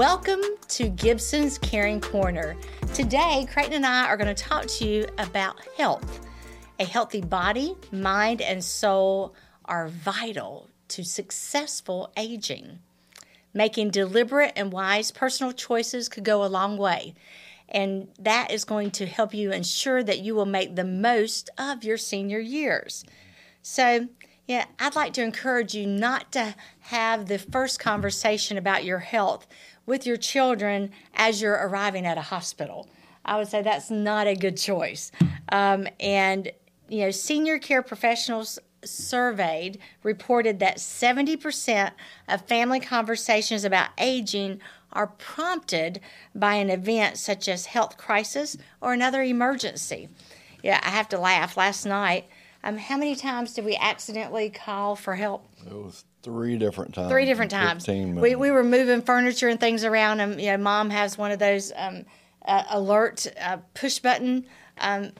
Welcome to Gibson's Caring Corner. Today, Creighton and I are going to talk to you about health. A healthy body, mind, and soul are vital to successful aging. Making deliberate and wise personal choices could go a long way, and that is going to help you ensure that you will make the most of your senior years. So, yeah, I'd like to encourage you not to have the first conversation about your health with your children as you're arriving at a hospital. I would say that's not a good choice. Um, and, you know, senior care professionals surveyed reported that 70% of family conversations about aging are prompted by an event such as health crisis or another emergency. Yeah, I have to laugh. Last night, um, how many times did we accidentally call for help? It was three different times. Three different times. We, we were moving furniture and things around. And, you know, mom has one of those um, uh, alert uh, push button um,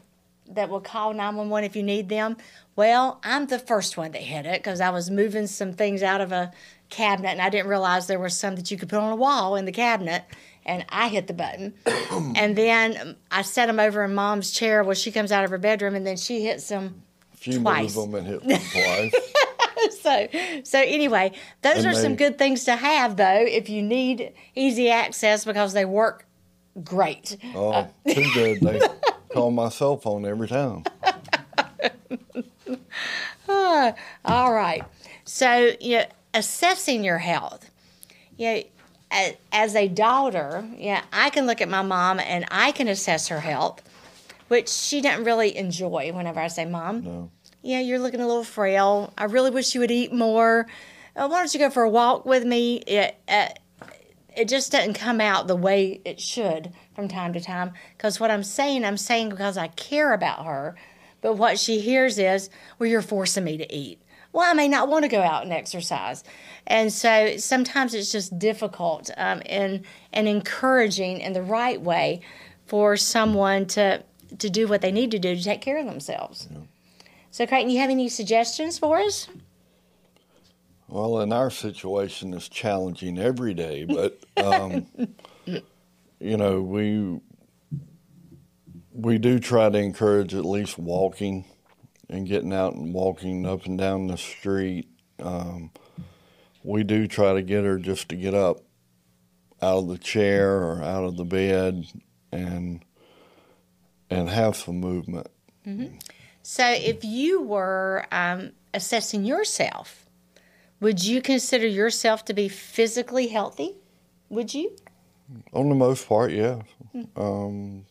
that will call 911 if you need them. Well, I'm the first one that hit it because I was moving some things out of a cabinet and I didn't realize there was some that you could put on a wall in the cabinet. And I hit the button. and then I set them over in mom's chair. Well, she comes out of her bedroom and then she hits them Few twice. moves them and hit them twice. so so anyway those And are some good things to have though if you need easy access because they work great Oh, too good. They call my cell phone every time. Ah, all right so you know assessing your health you know as a daughter yeah i can look at my mom and i can assess her health which she doesn't really enjoy whenever i say mom No. yeah, you're looking a little frail. I really wish you would eat more. Uh, why don't you go for a walk with me? It, uh, it just doesn't come out the way it should from time to time. Because what I'm saying, I'm saying because I care about her. But what she hears is, well, you're forcing me to eat. Well, I may not want to go out and exercise. And so sometimes it's just difficult um, and, and encouraging in the right way for someone to, to do what they need to do to take care of themselves. So, Creighton, you have any suggestions for us? Well, in our situation, it's challenging every day, but um, you know, we we do try to encourage at least walking and getting out and walking up and down the street. Um, we do try to get her just to get up out of the chair or out of the bed and and have some movement. So, if you were um, assessing yourself, would you consider yourself to be physically healthy? Would you? On the most part, yeah. Um,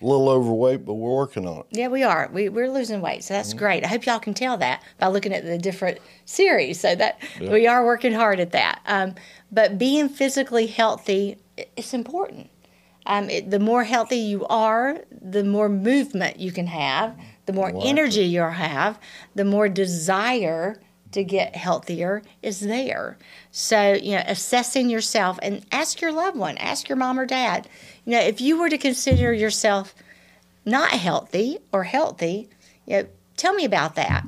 a little overweight, but we're working on it. Yeah, we are. We, we're losing weight, so that's great. I hope y'all can tell that by looking at the different series. So that Yeah. we are working hard at that. Um, but being physically healthy, it's important. Um, it, the more healthy you are, the more movement you can have, the more Wow. energy you'll have, the more desire to get healthier is there. So, you know, assessing yourself and ask your loved one, ask your mom or dad. You know, if you were to consider yourself not healthy or healthy, you know, tell me about that.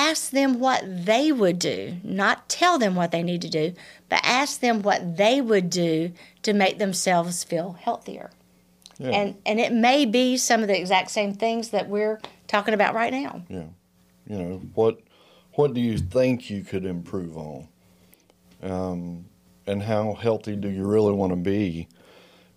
Ask them what they would do, not tell them what they need to do, but ask them what they would do to make themselves feel healthier. Yeah. And and it may be some of the exact same things that we're talking about right now. yeah. You know what? What do you think you could improve on? Um, and how healthy do you really want to be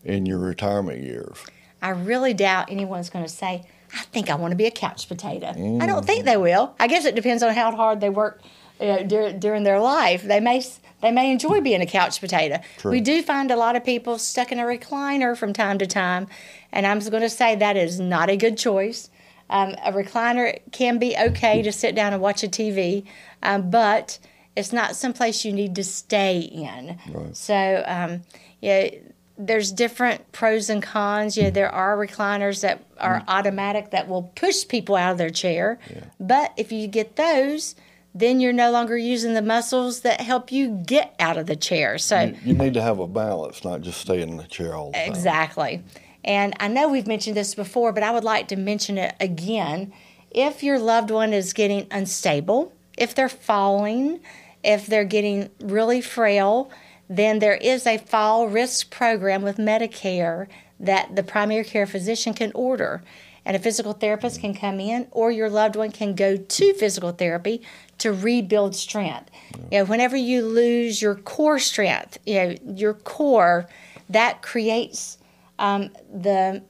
in your retirement years? I really doubt anyone's going to say, I think I want to be a couch potato. I don't think they will. I guess it depends on how hard they work uh, dur- during their life. They may they may enjoy being a couch potato. True. We do find a lot of people stuck in a recliner from time to time, and I'm going to say that is not a good choice. Um, a recliner can be okay to sit down and watch a TV, um, but it's not someplace you need to stay in. Right. So, um, yeah, there's different pros and cons. Yeah, mm. there are recliners that are mm. automatic that will push people out of their chair. But if you get those, then you're no longer using the muscles that help you get out of the chair. So, You, you need to have a balance, not just stay in the chair all the time. Exactly. And I know we've mentioned this before, but I would like to mention it again. If your loved one is getting unstable, if they're falling, if they're getting really frail, then there is a fall risk program with Medicare that the primary care physician can order. And a physical therapist can come in, or your loved one can go to physical therapy to rebuild strength. You know, whenever you lose your core strength, you know, your core, that creates um, the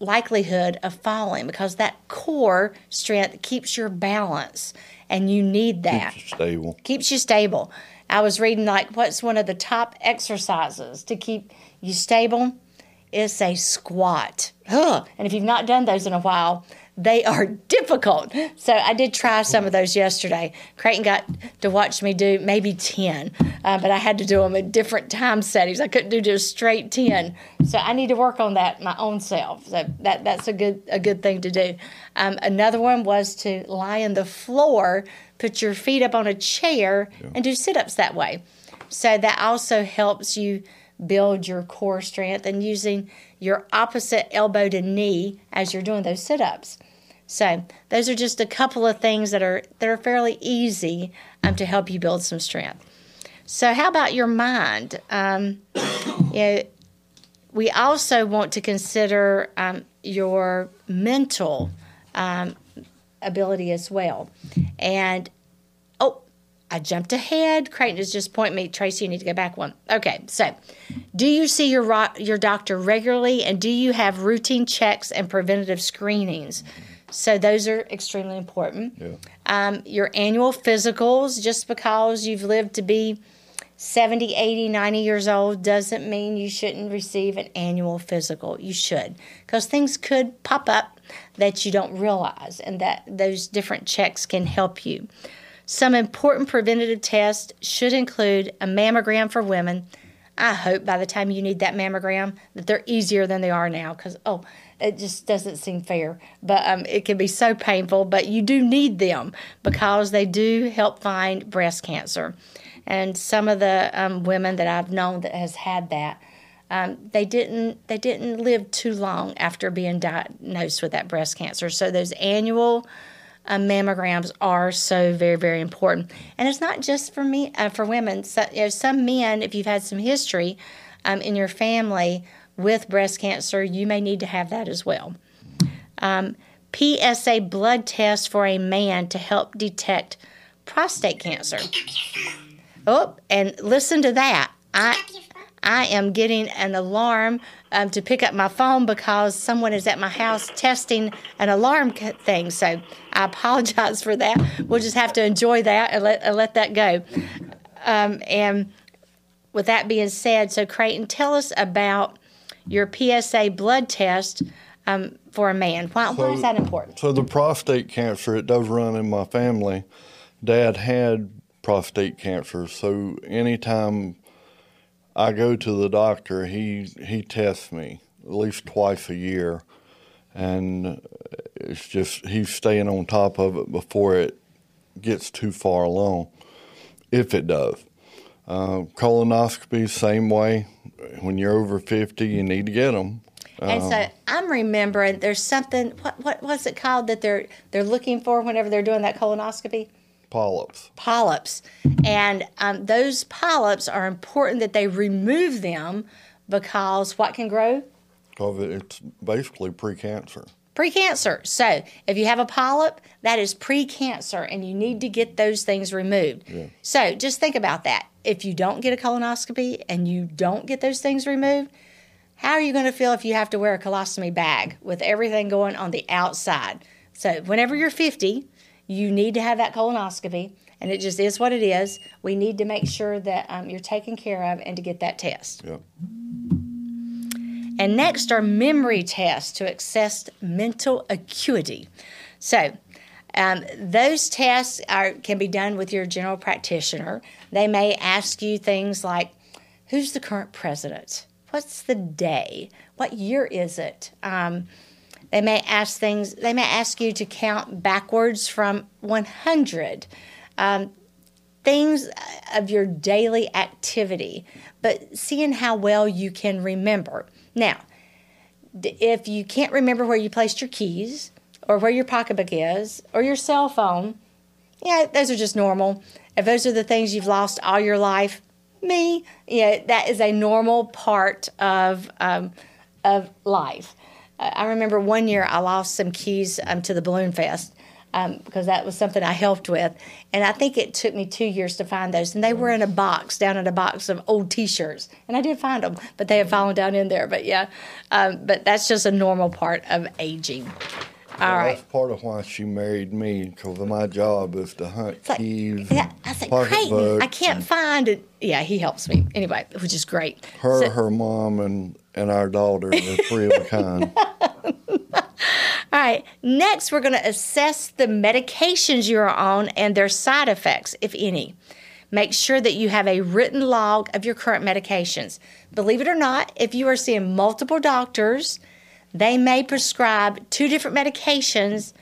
likelihood of falling because that core strength keeps your balance and you need that. Keeps you stable. Keeps you stable. I was reading like what's one of the top exercises to keep you stable? It's a squat. Huh. And if you've not done those in a while, they are difficult. So I did try some of those yesterday. Creighton got to watch me do maybe 10, uh, but I had to do them at different time settings. I couldn't do just straight 10. So I need to work on that my own self. So that, that's a good, a good thing to do. Um, another one was to lie on the floor, put your feet up on a chair, yeah. and do sit ups that way. So that also helps you build your core strength and using your opposite elbow to knee as you're doing those sit ups. So those are just a couple of things that are that are fairly easy um, to help you build some strength. So how about your mind? Um, you know, we also want to consider um, your mental um, ability as well. And oh, I jumped ahead. Creighton is just pointing me. Tracey, you need to go back one. Okay, so do you see your your doctor regularly, and do you have routine checks and preventative screenings? So those are extremely important. Yeah. Um, your annual physicals, just because you've lived to be 70, 80, 90 years old doesn't mean you shouldn't receive an annual physical. You should, because things could pop up that you don't realize, and that those different checks can help you. Some important preventative tests should include a mammogram for women. I hope by the time you need that mammogram that they're easier than they are now, because, oh, it just doesn't seem fair. But um, it can be so painful, but you do need them because they do help find breast cancer. And some of the um, women that I've known that has had that, um, they didn't they didn't live too long after being diagnosed with that breast cancer. So those annual uh, mammograms are so very very important. And it's not just for me uh, for women. So, you know, some men, if you've had some history um, in your family with breast cancer, you may need to have that as well. Um, PSA blood test for a man to help detect prostate cancer. Oh, and listen to that. I I am getting an alarm um, to pick up my phone because someone is at my house testing an alarm thing. So I apologize for that. We'll just have to enjoy that and let, and let that go. Um, and with that being said, so Creighton, tell us about your PSA blood test um, for a man. Why, so, why is that important? So the prostate cancer, it does run in my family. Dad had prostate cancer, so anytime I go to the doctor, he he tests me at least twice a year, and it's just he's staying on top of it before it gets too far along, if it does. Uh, colonoscopy, same way when you're over 50, you need to get them. And so um, I'm remembering there's something. What what was it called that they're they're looking for whenever they're doing that colonoscopy? Polyps. Polyps, and um, those polyps are important that they remove them because what can grow? Because it's basically precancer. Precancer. So if you have a polyp, that is precancer, and you need to get those things removed. Yeah. So just think about that if you don't get a colonoscopy and you don't get those things removed, how are you going to feel if you have to wear a colostomy bag with everything going on the outside? So, whenever you're 50, you need to have that colonoscopy, and it just is what it is. We need to make sure that um, you're taken care of and to get that test. Yep. And next are memory tests to assess mental acuity. So, um, those tests are, can be done with your general practitioner. They may ask you things like Who's the current president? What's the day? What year is it? Um, they may ask things, they may ask you to count backwards from 100. Um, things of your daily activity, but seeing how well you can remember. Now, if you can't remember where you placed your keys, or where your pocketbook is or your cell phone, yeah, those are just normal. If those are the things you've lost all your life, me. Yeah, that is a normal part of um, of life. I remember one year I lost some keys um, to the Balloon Fest um, because that was something I helped with, and I think it took me two years to find those. And they were in a box down in a box of old T-shirts, and I did find them, but they had fallen down in there. But yeah, um, but that's just a normal part of aging. All Well, right. That's part of why she married me because my job is to hunt like- keys. Yeah, I said, Creighton, I can't find it. Yeah, he helps me anyway, which is great. Her, So- her mom, and, and our daughter are three of a kind. All right. Next, we're going to assess the medications you're on and their side effects, if any. Make sure that you have a written log of your current medications. Believe it or not, if you are seeing multiple doctors, they may prescribe two different medications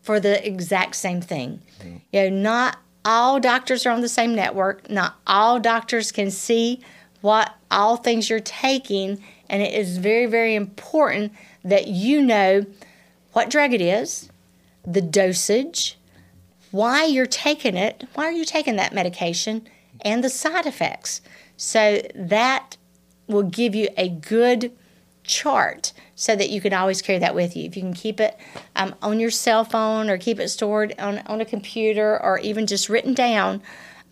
for the exact same thing. Mm-hmm. You know, not all doctors are on the same network. Not all doctors can see what all things you're taking, and it is very, very important that you know what drug it is, the dosage, why you're taking it, why are you taking that medication, and the side effects. So that will give you a good chart so that you can always carry that with you. If you can keep it um, on your cell phone or keep it stored on, on a computer or even just written down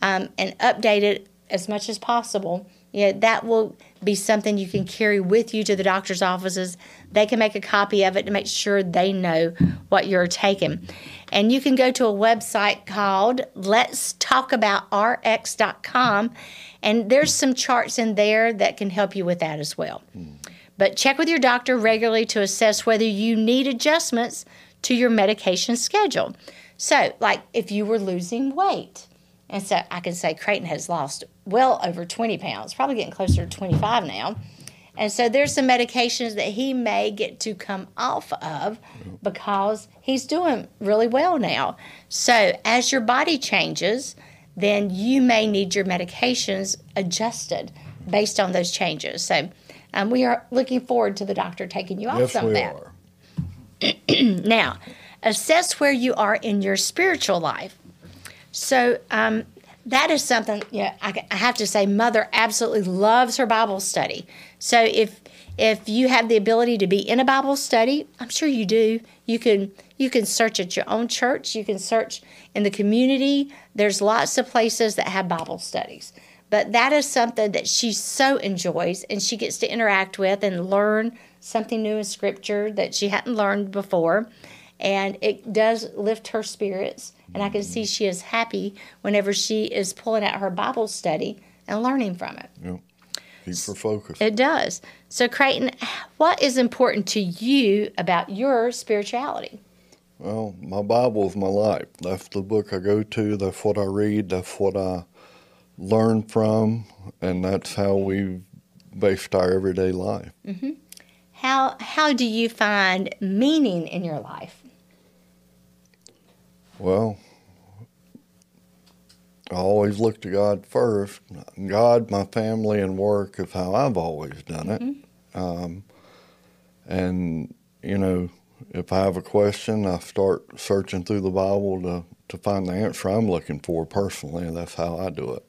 um, and update it as much as possible, yeah, that will be something you can carry with you to the doctor's offices. They can make a copy of it to make sure they know what you're taking. And you can go to a website called Let's Talk About RX.com, and there's some charts in there that can help you with that as well. Hmm. But check with your doctor regularly to assess whether you need adjustments to your medication schedule. So, like if you were losing weight, and so I can say Creighton has lost well over 20 pounds, probably getting closer to 25 now. And so there's some medications that he may get to come off of because he's doing really well now. So as your body changes, then you may need your medications adjusted based on those changes. So um, we are looking forward to the doctor taking you off yes, some of that. Now, assess where you are in your spiritual life. So um, that is something. Yeah, I, I have to say, Mother absolutely loves her Bible study. So if if you have the ability to be in a Bible study, I'm sure you do. You can you can search at your own church. You can search in the community. There's lots of places that have Bible studies. But that is something that she so enjoys, and she gets to interact with and learn something new in Scripture that she hadn't learned before and it does lift her spirits. And I can see she is happy whenever she is pulling out her Bible study and learning from it. Yep. Keep her focused. It does. So, Creighton, what is important to you about your spirituality? Well, my Bible is my life. That's the book I go to. That's what I read. That's what I learn from, and that's how we based our everyday life. Mm-hmm. How how do you find meaning in your life? Well, I always look to God first. God, my family, and work is how I've always done it. Um, and, you know, if I have a question, I start searching through the Bible to, to find the answer I'm looking for personally, and that's how I do it.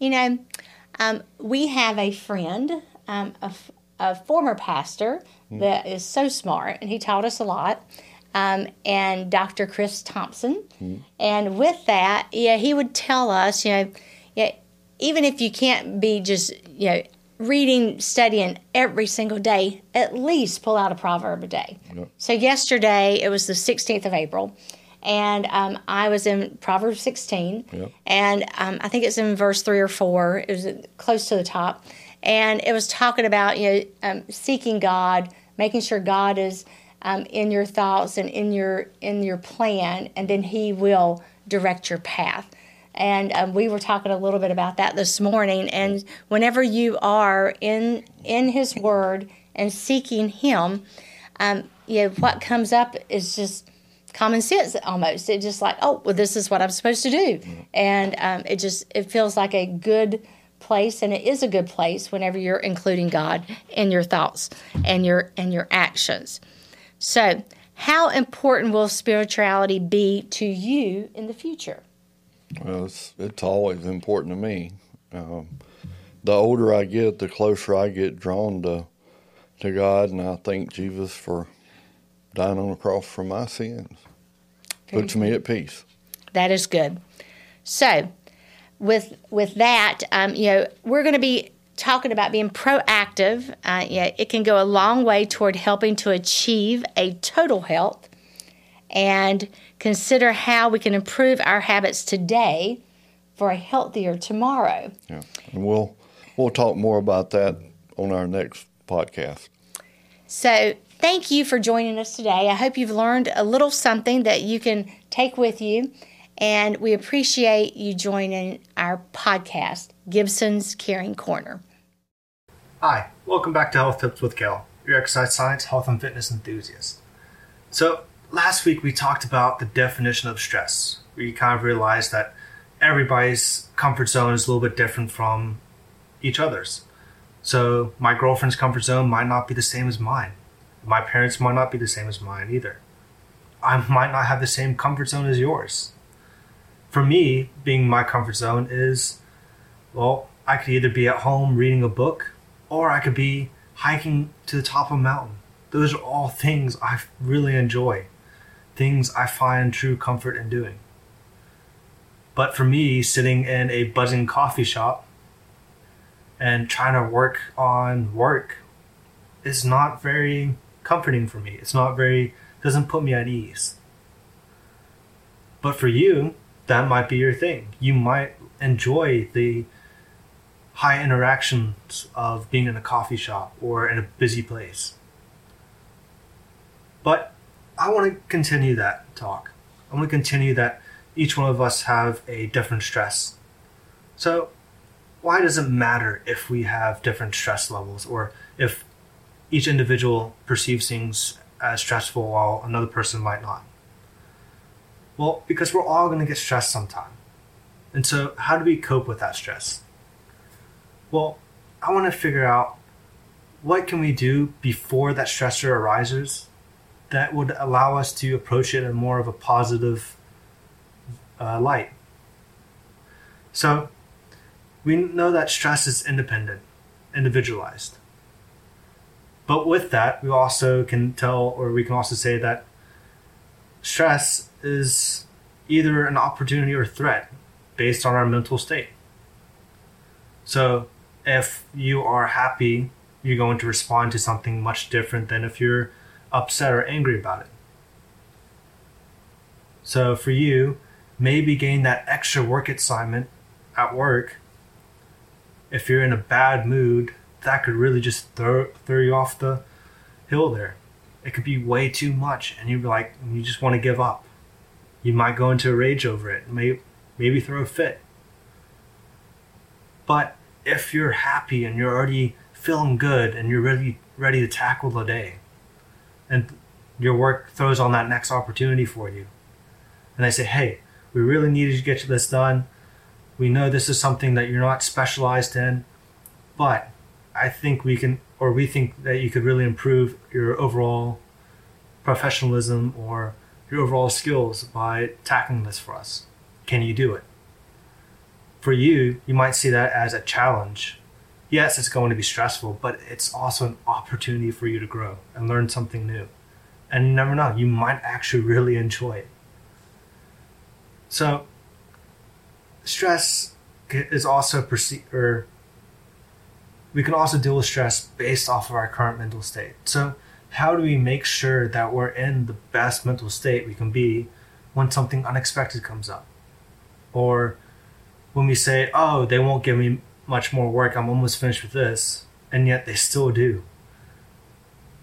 You know, um, we have a friend, um, a, f- a former pastor that is so smart, and he taught us a lot. Um, and Dr. Chris Thompson. And with that, yeah, he would tell us, you know, yeah, even if you can't be just, you know, reading, studying every single day, at least pull out a proverb a day. Yep. So yesterday, it was the 16th of April, and um, I was in Proverbs 16, Yep. and um, I think it's in verse three or four. It was close to the top, and it was talking about you know um, seeking God, making sure God is um, in your thoughts and in your in your plan, and then He will direct your path. And um, we were talking a little bit about that this morning. And whenever you are in in His Word and seeking Him, um, you know what comes up is just common sense almost. It's just like, oh, well, this is what I'm supposed to do, and um, it just it feels like a good place, and it is a good place whenever you're including God in your thoughts and your and your actions. So, how important will spirituality be to you in the future? Well, it's, it's always important to me. Um, the older I get, the closer I get drawn to to God, and I thank Jesus for dying on the cross for my sins. Very Puts me at peace. That is good. So, with with that, um, you know, we're going to be talking about being proactive. Uh, yeah, it can go a long way toward helping to achieve a total health, and consider how we can improve our habits today for a healthier tomorrow. Yeah, and we'll we'll talk more about that on our next podcast. So, thank you for joining us today. I hope you've learned a little something that you can take with you. And we appreciate you joining our podcast, Gibson's Caring Corner. Hi, welcome back to Health Tips with Cale, your exercise science, health, and fitness enthusiast. So, last week we talked about the definition of stress. We kind of realized that everybody's comfort zone is a little bit different from each other's. So, my girlfriend's comfort zone might not be the same as mine. My parents might not be the same as mine either. I might not have the same comfort zone as yours. For me, being my comfort zone is, well, I could either be at home reading a book or I could be hiking to the top of a mountain. Those are all things I really enjoy, things I find true comfort in doing. But for me, sitting in a buzzing coffee shop and trying to work on work is not very comforting for me. It's not very, doesn't put me at ease. But for you, that might be your thing. You might enjoy the high interactions of being in a coffee shop or in a busy place. But I want to continue that talk. I want to continue that each one of us have a different stress. So, why does it matter if we have different stress levels or if each individual perceives things as stressful while another person might not? Well, because we're all going to get stressed sometime. And so, how do we cope with that stress? Well, I want to figure out what can we do before that stressor arises that would allow us to approach it in more of a positive uh, light. So, we know that stress is independent, individualized. But with that, we also can tell, or we can also say that stress is either an opportunity or threat based on our mental state. So, if you are happy, you're going to respond to something much different than if you're upset or angry about it. So for you, maybe getting that extra work assignment at work, if you're in a bad mood, that could really just throw throw you off the hill there. It could be way too much, and you'd be like, you just want to give up. You might go into a rage over it, maybe maybe throw a fit. But if you're happy and you're already feeling good and you're ready ready to tackle the day, and your work throws on that next opportunity for you, and they say, "Hey, we really need to get this done. We know this is something that you're not specialized in, but I think we can, or we think that you could really improve your overall professionalism or your overall skills by tackling this for us. Can you do it?" For you, you might see that as a challenge. Yes, it's going to be stressful, but it's also an opportunity for you to grow and learn something new. And you never know, you might actually really enjoy it. So, stress is also perceived, or we can also deal with stress based off of our current mental state. So, how do we make sure that we're in the best mental state we can be when something unexpected comes up? Or when we say, oh, they won't give me much more work, I'm almost finished with this, and yet they still do.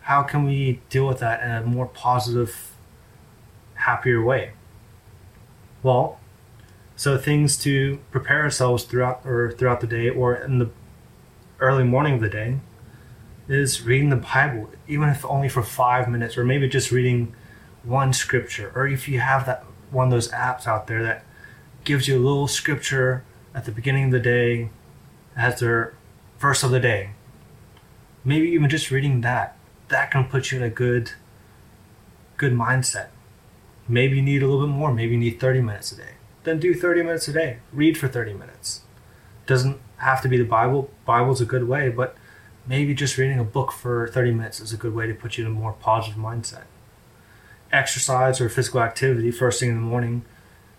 How can we deal with that in a more positive, happier way? Well, so things to prepare ourselves throughout or throughout the day or in the early morning of the day is reading the Bible, even if only for five minutes, or maybe just reading one scripture, or if you have that one of those apps out there that gives you a little scripture at the beginning of the day as their verse of the day. Maybe even just reading that, that can put you in a good good mindset. Maybe you need a little bit more, maybe you need 30 minutes a day. Then do 30 minutes a day. Read for 30 minutes. Doesn't have to be the Bible. Bible's a good way, but maybe just reading a book for 30 minutes is a good way to put you in a more positive mindset. Exercise or physical activity first thing in the morning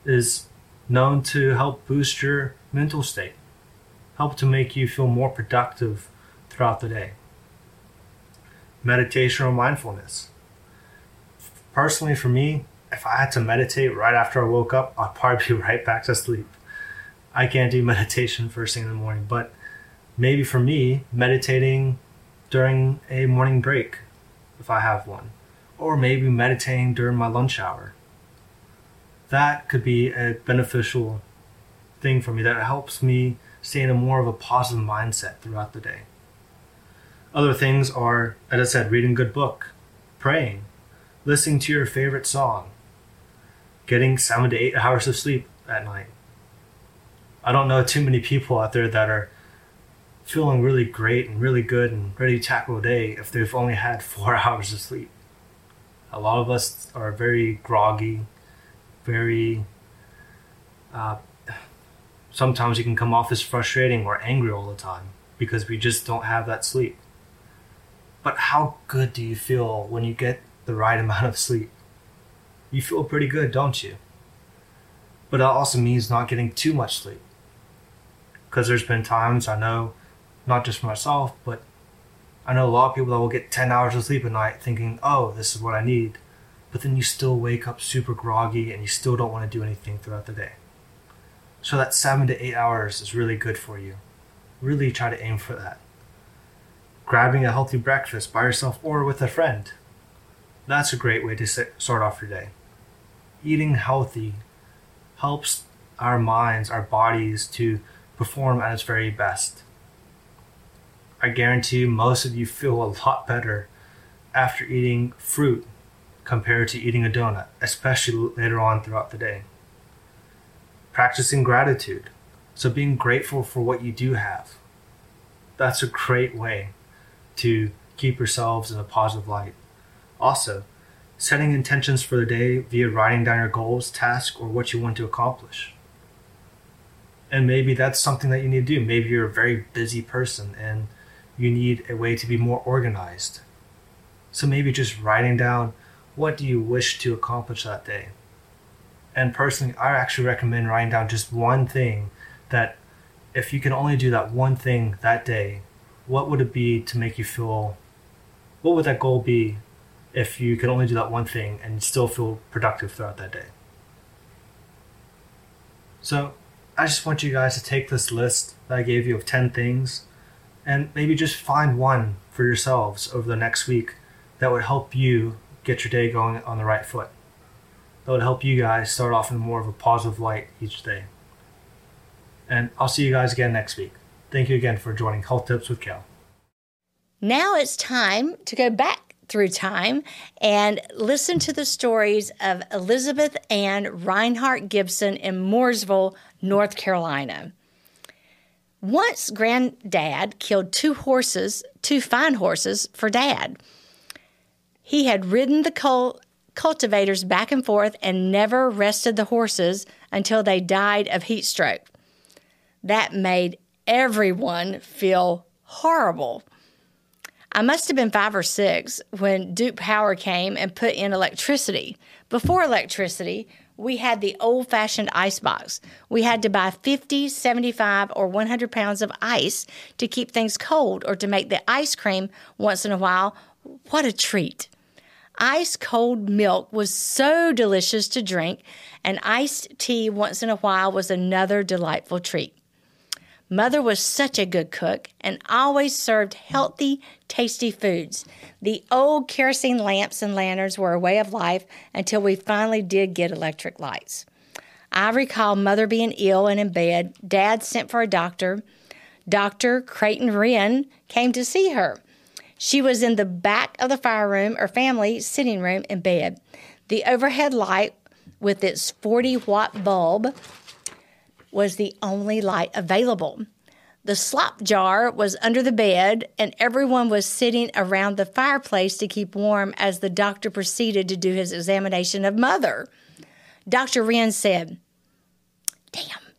is known to help boost your mental state, help to make you feel more productive throughout the day. Meditation or mindfulness. Personally, for me, if I had to meditate right after I woke up, I'd probably be right back to sleep. I can't do meditation first thing in the morning, but maybe for me, meditating during a morning break, if I have one, or maybe meditating during my lunch hour. That could be a beneficial thing for me that helps me stay in a more of a positive mindset throughout the day. Other things are, as I said, reading a good book, praying, listening to your favorite song, getting seven to eight hours of sleep at night. I don't know too many people out there that are feeling really great and really good and ready to tackle a day if they've only had four hours of sleep. A lot of us are very groggy, very. Uh, sometimes you can come off as frustrating or angry all the time because we just don't have that sleep. But how good do you feel when you get the right amount of sleep? You feel pretty good, don't you? But that also means not getting too much sleep. Because there's been times I know not just for myself, but I know a lot of people that will get 10 hours of sleep at night thinking, oh, this is what I need. But then you still wake up super groggy and you still don't want to do anything throughout the day. So that seven to eight hours is really good for you. Really try to aim for that. Grabbing a healthy breakfast by yourself or with a friend. That's a great way to start off your day. Eating healthy helps our minds, our bodies to perform at its very best. I guarantee you most of you feel a lot better after eating fruit compared to eating a donut, especially later on throughout the day. Practicing gratitude. So being grateful for what you do have. That's a great way to keep yourselves in a positive light. Also, setting intentions for the day via writing down your goals, tasks, or what you want to accomplish. And maybe that's something that you need to do. Maybe you're a very busy person and you need a way to be more organized. So maybe just writing down what do you wish to accomplish that day. And personally, I actually recommend writing down just one thing that if you can only do that one thing that day, what would it be to make you feel what would that goal be if you could only do that one thing and still feel productive throughout that day? So, I just want you guys to take this list that I gave you of 10 things and maybe just find one for yourselves over the next week that would help you get your day going on the right foot. That would help you guys start off in more of a positive light each day. And I'll see you guys again next week. Thank you again for joining Health Tips with Cale. Now it's time to go back through time and listen to the stories of Elizabeth Anne Rinehardt Gibson in Mooresville, North Carolina. Once granddad killed two horses, two fine horses, for dad. He had ridden the cul- cultivators back and forth and never rested the horses until they died of heat stroke. That made everyone feel horrible. I must have been five or six when Duke Power came and put in electricity. Before electricity, we had the old fashioned ice box. We had to buy 50, 75, or 100 pounds of ice to keep things cold or to make the ice cream once in a while. What a treat! Ice cold milk was so delicious to drink, and iced tea once in a while was another delightful treat. Mother was such a good cook and always served healthy, tasty foods. The old kerosene lamps and lanterns were a way of life until we finally did get electric lights. I recall Mother being ill and in bed. Dad sent for a doctor. Dr. Creighton Wren came to see her. She was in the back of the fire room or family sitting room in bed. The overhead light with its 40 watt bulb was the only light available. The slop jar was under the bed, and everyone was sitting around the fireplace to keep warm as the doctor proceeded to do his examination of Mother. Dr. Wren said, Damn,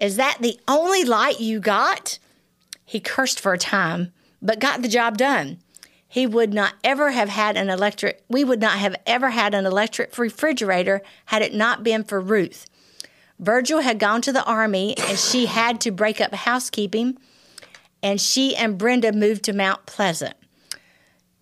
is that the only light you got? He cursed for a time, but got the job done. He would not ever have had an electric, we would not have ever had an electric refrigerator had it not been for Ruth. Virgil had gone to the army and she had to break up housekeeping, and she and Brenda moved to Mount Pleasant,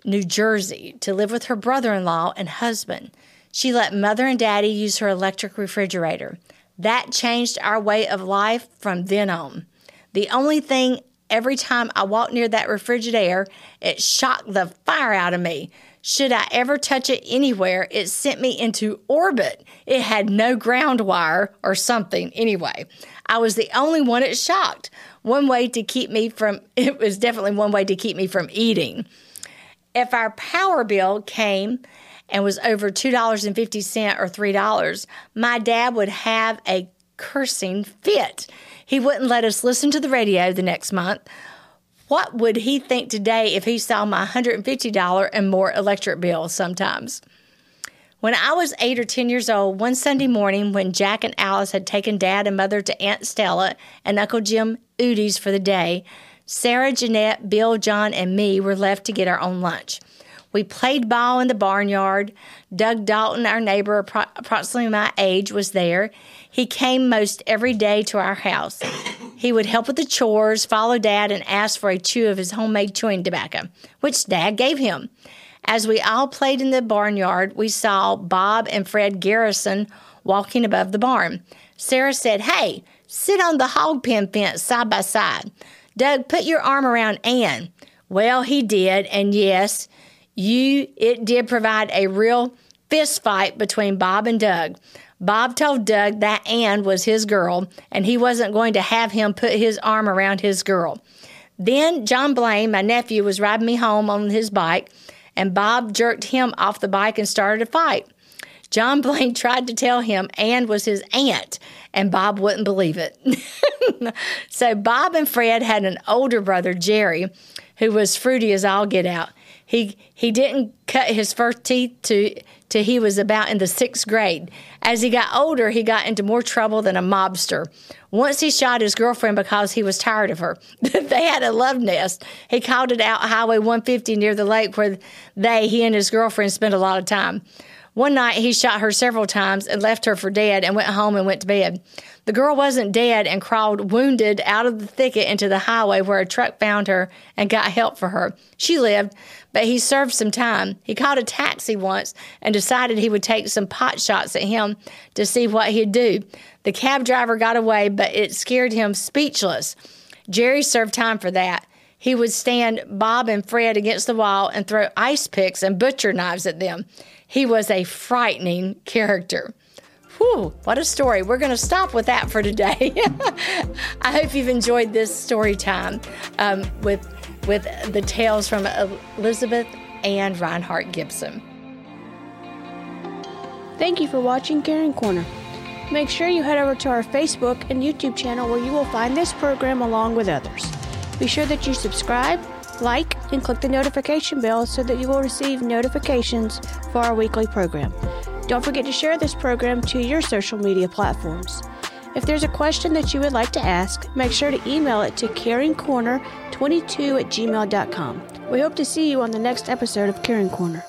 New Jersey, to live with her brother in law and husband. She let mother and daddy use her electric refrigerator. That changed our way of life from then on. The only thing every time I walked near that refrigerator, it shocked the fire out of me. Should I ever touch it anywhere, it sent me into orbit. It had no ground wire or something. Anyway, I was the only one it shocked. One way to keep me from, it was definitely one way to keep me from eating. If our power bill came and was over $2.50 or $3, my dad would have a cursing fit. He wouldn't let us listen to the radio the next month. What would he think today if he saw my $150 and more electric bill sometimes? When I was eight or 10 years old, one Sunday morning when Jack and Alice had taken Dad and Mother to Aunt Stella and Uncle Jim Udy's for the day, Sarah, Jeanette, Bill, John, and me were left to get our own lunch. We played ball in the barnyard. Doug Dalton, our neighbor, approximately my age, was there. He came most every day to our house. He would help with the chores, follow Dad, and ask for a chew of his homemade chewing tobacco, which Dad gave him. As we all played in the barnyard, we saw Bob and Fred Garrison walking above the barn. Sarah said, Hey, sit on the hog pen fence side by side. Doug, put your arm around Ann. Well, he did, and yes, you it did provide a real fist fight between Bob and Doug. Bob told Doug that Ann was his girl and he wasn't going to have him put his arm around his girl. Then John Blaine, my nephew, was riding me home on his bike, and Bob jerked him off the bike and started a fight. John Blaine tried to tell him Ann was his aunt, and Bob wouldn't believe it. so Bob and Fred had an older brother, Jerry, who was fruity as all get out. He he didn't cut his first teeth to till he was about in the sixth grade. As he got older, he got into more trouble than a mobster. Once he shot his girlfriend because he was tired of her. they had a love nest. He called it out Highway 150 near the lake where they, he and his girlfriend, spent a lot of time. One night he shot her several times and left her for dead and went home and went to bed. The girl wasn't dead and crawled wounded out of the thicket into the highway where a truck found her and got help for her. She lived, but he served some time. He called a taxi once and decided he would take some pot shots at him to see what he'd do. The cab driver got away, but it scared him speechless. Jerry served time for that. He would stand Bob and Fred against the wall and throw ice picks and butcher knives at them. He was a frightening character. Whew, what a story. We're going to stop with that for today. I hope you've enjoyed this story time um, with, with the tales from Elizabeth Anne Rinehardt Gibson. Thank you for watching Caring Corner. Make sure you head over to our Facebook and YouTube channel where you will find this program along with others. Be sure that you subscribe, like, and click the notification bell so that you will receive notifications for our weekly program. Don't forget to share this program to your social media platforms. If there's a question that you would like to ask, make sure to email it to caringcorner22 at gmail.com. We hope to see you on the next episode of Caring Corner.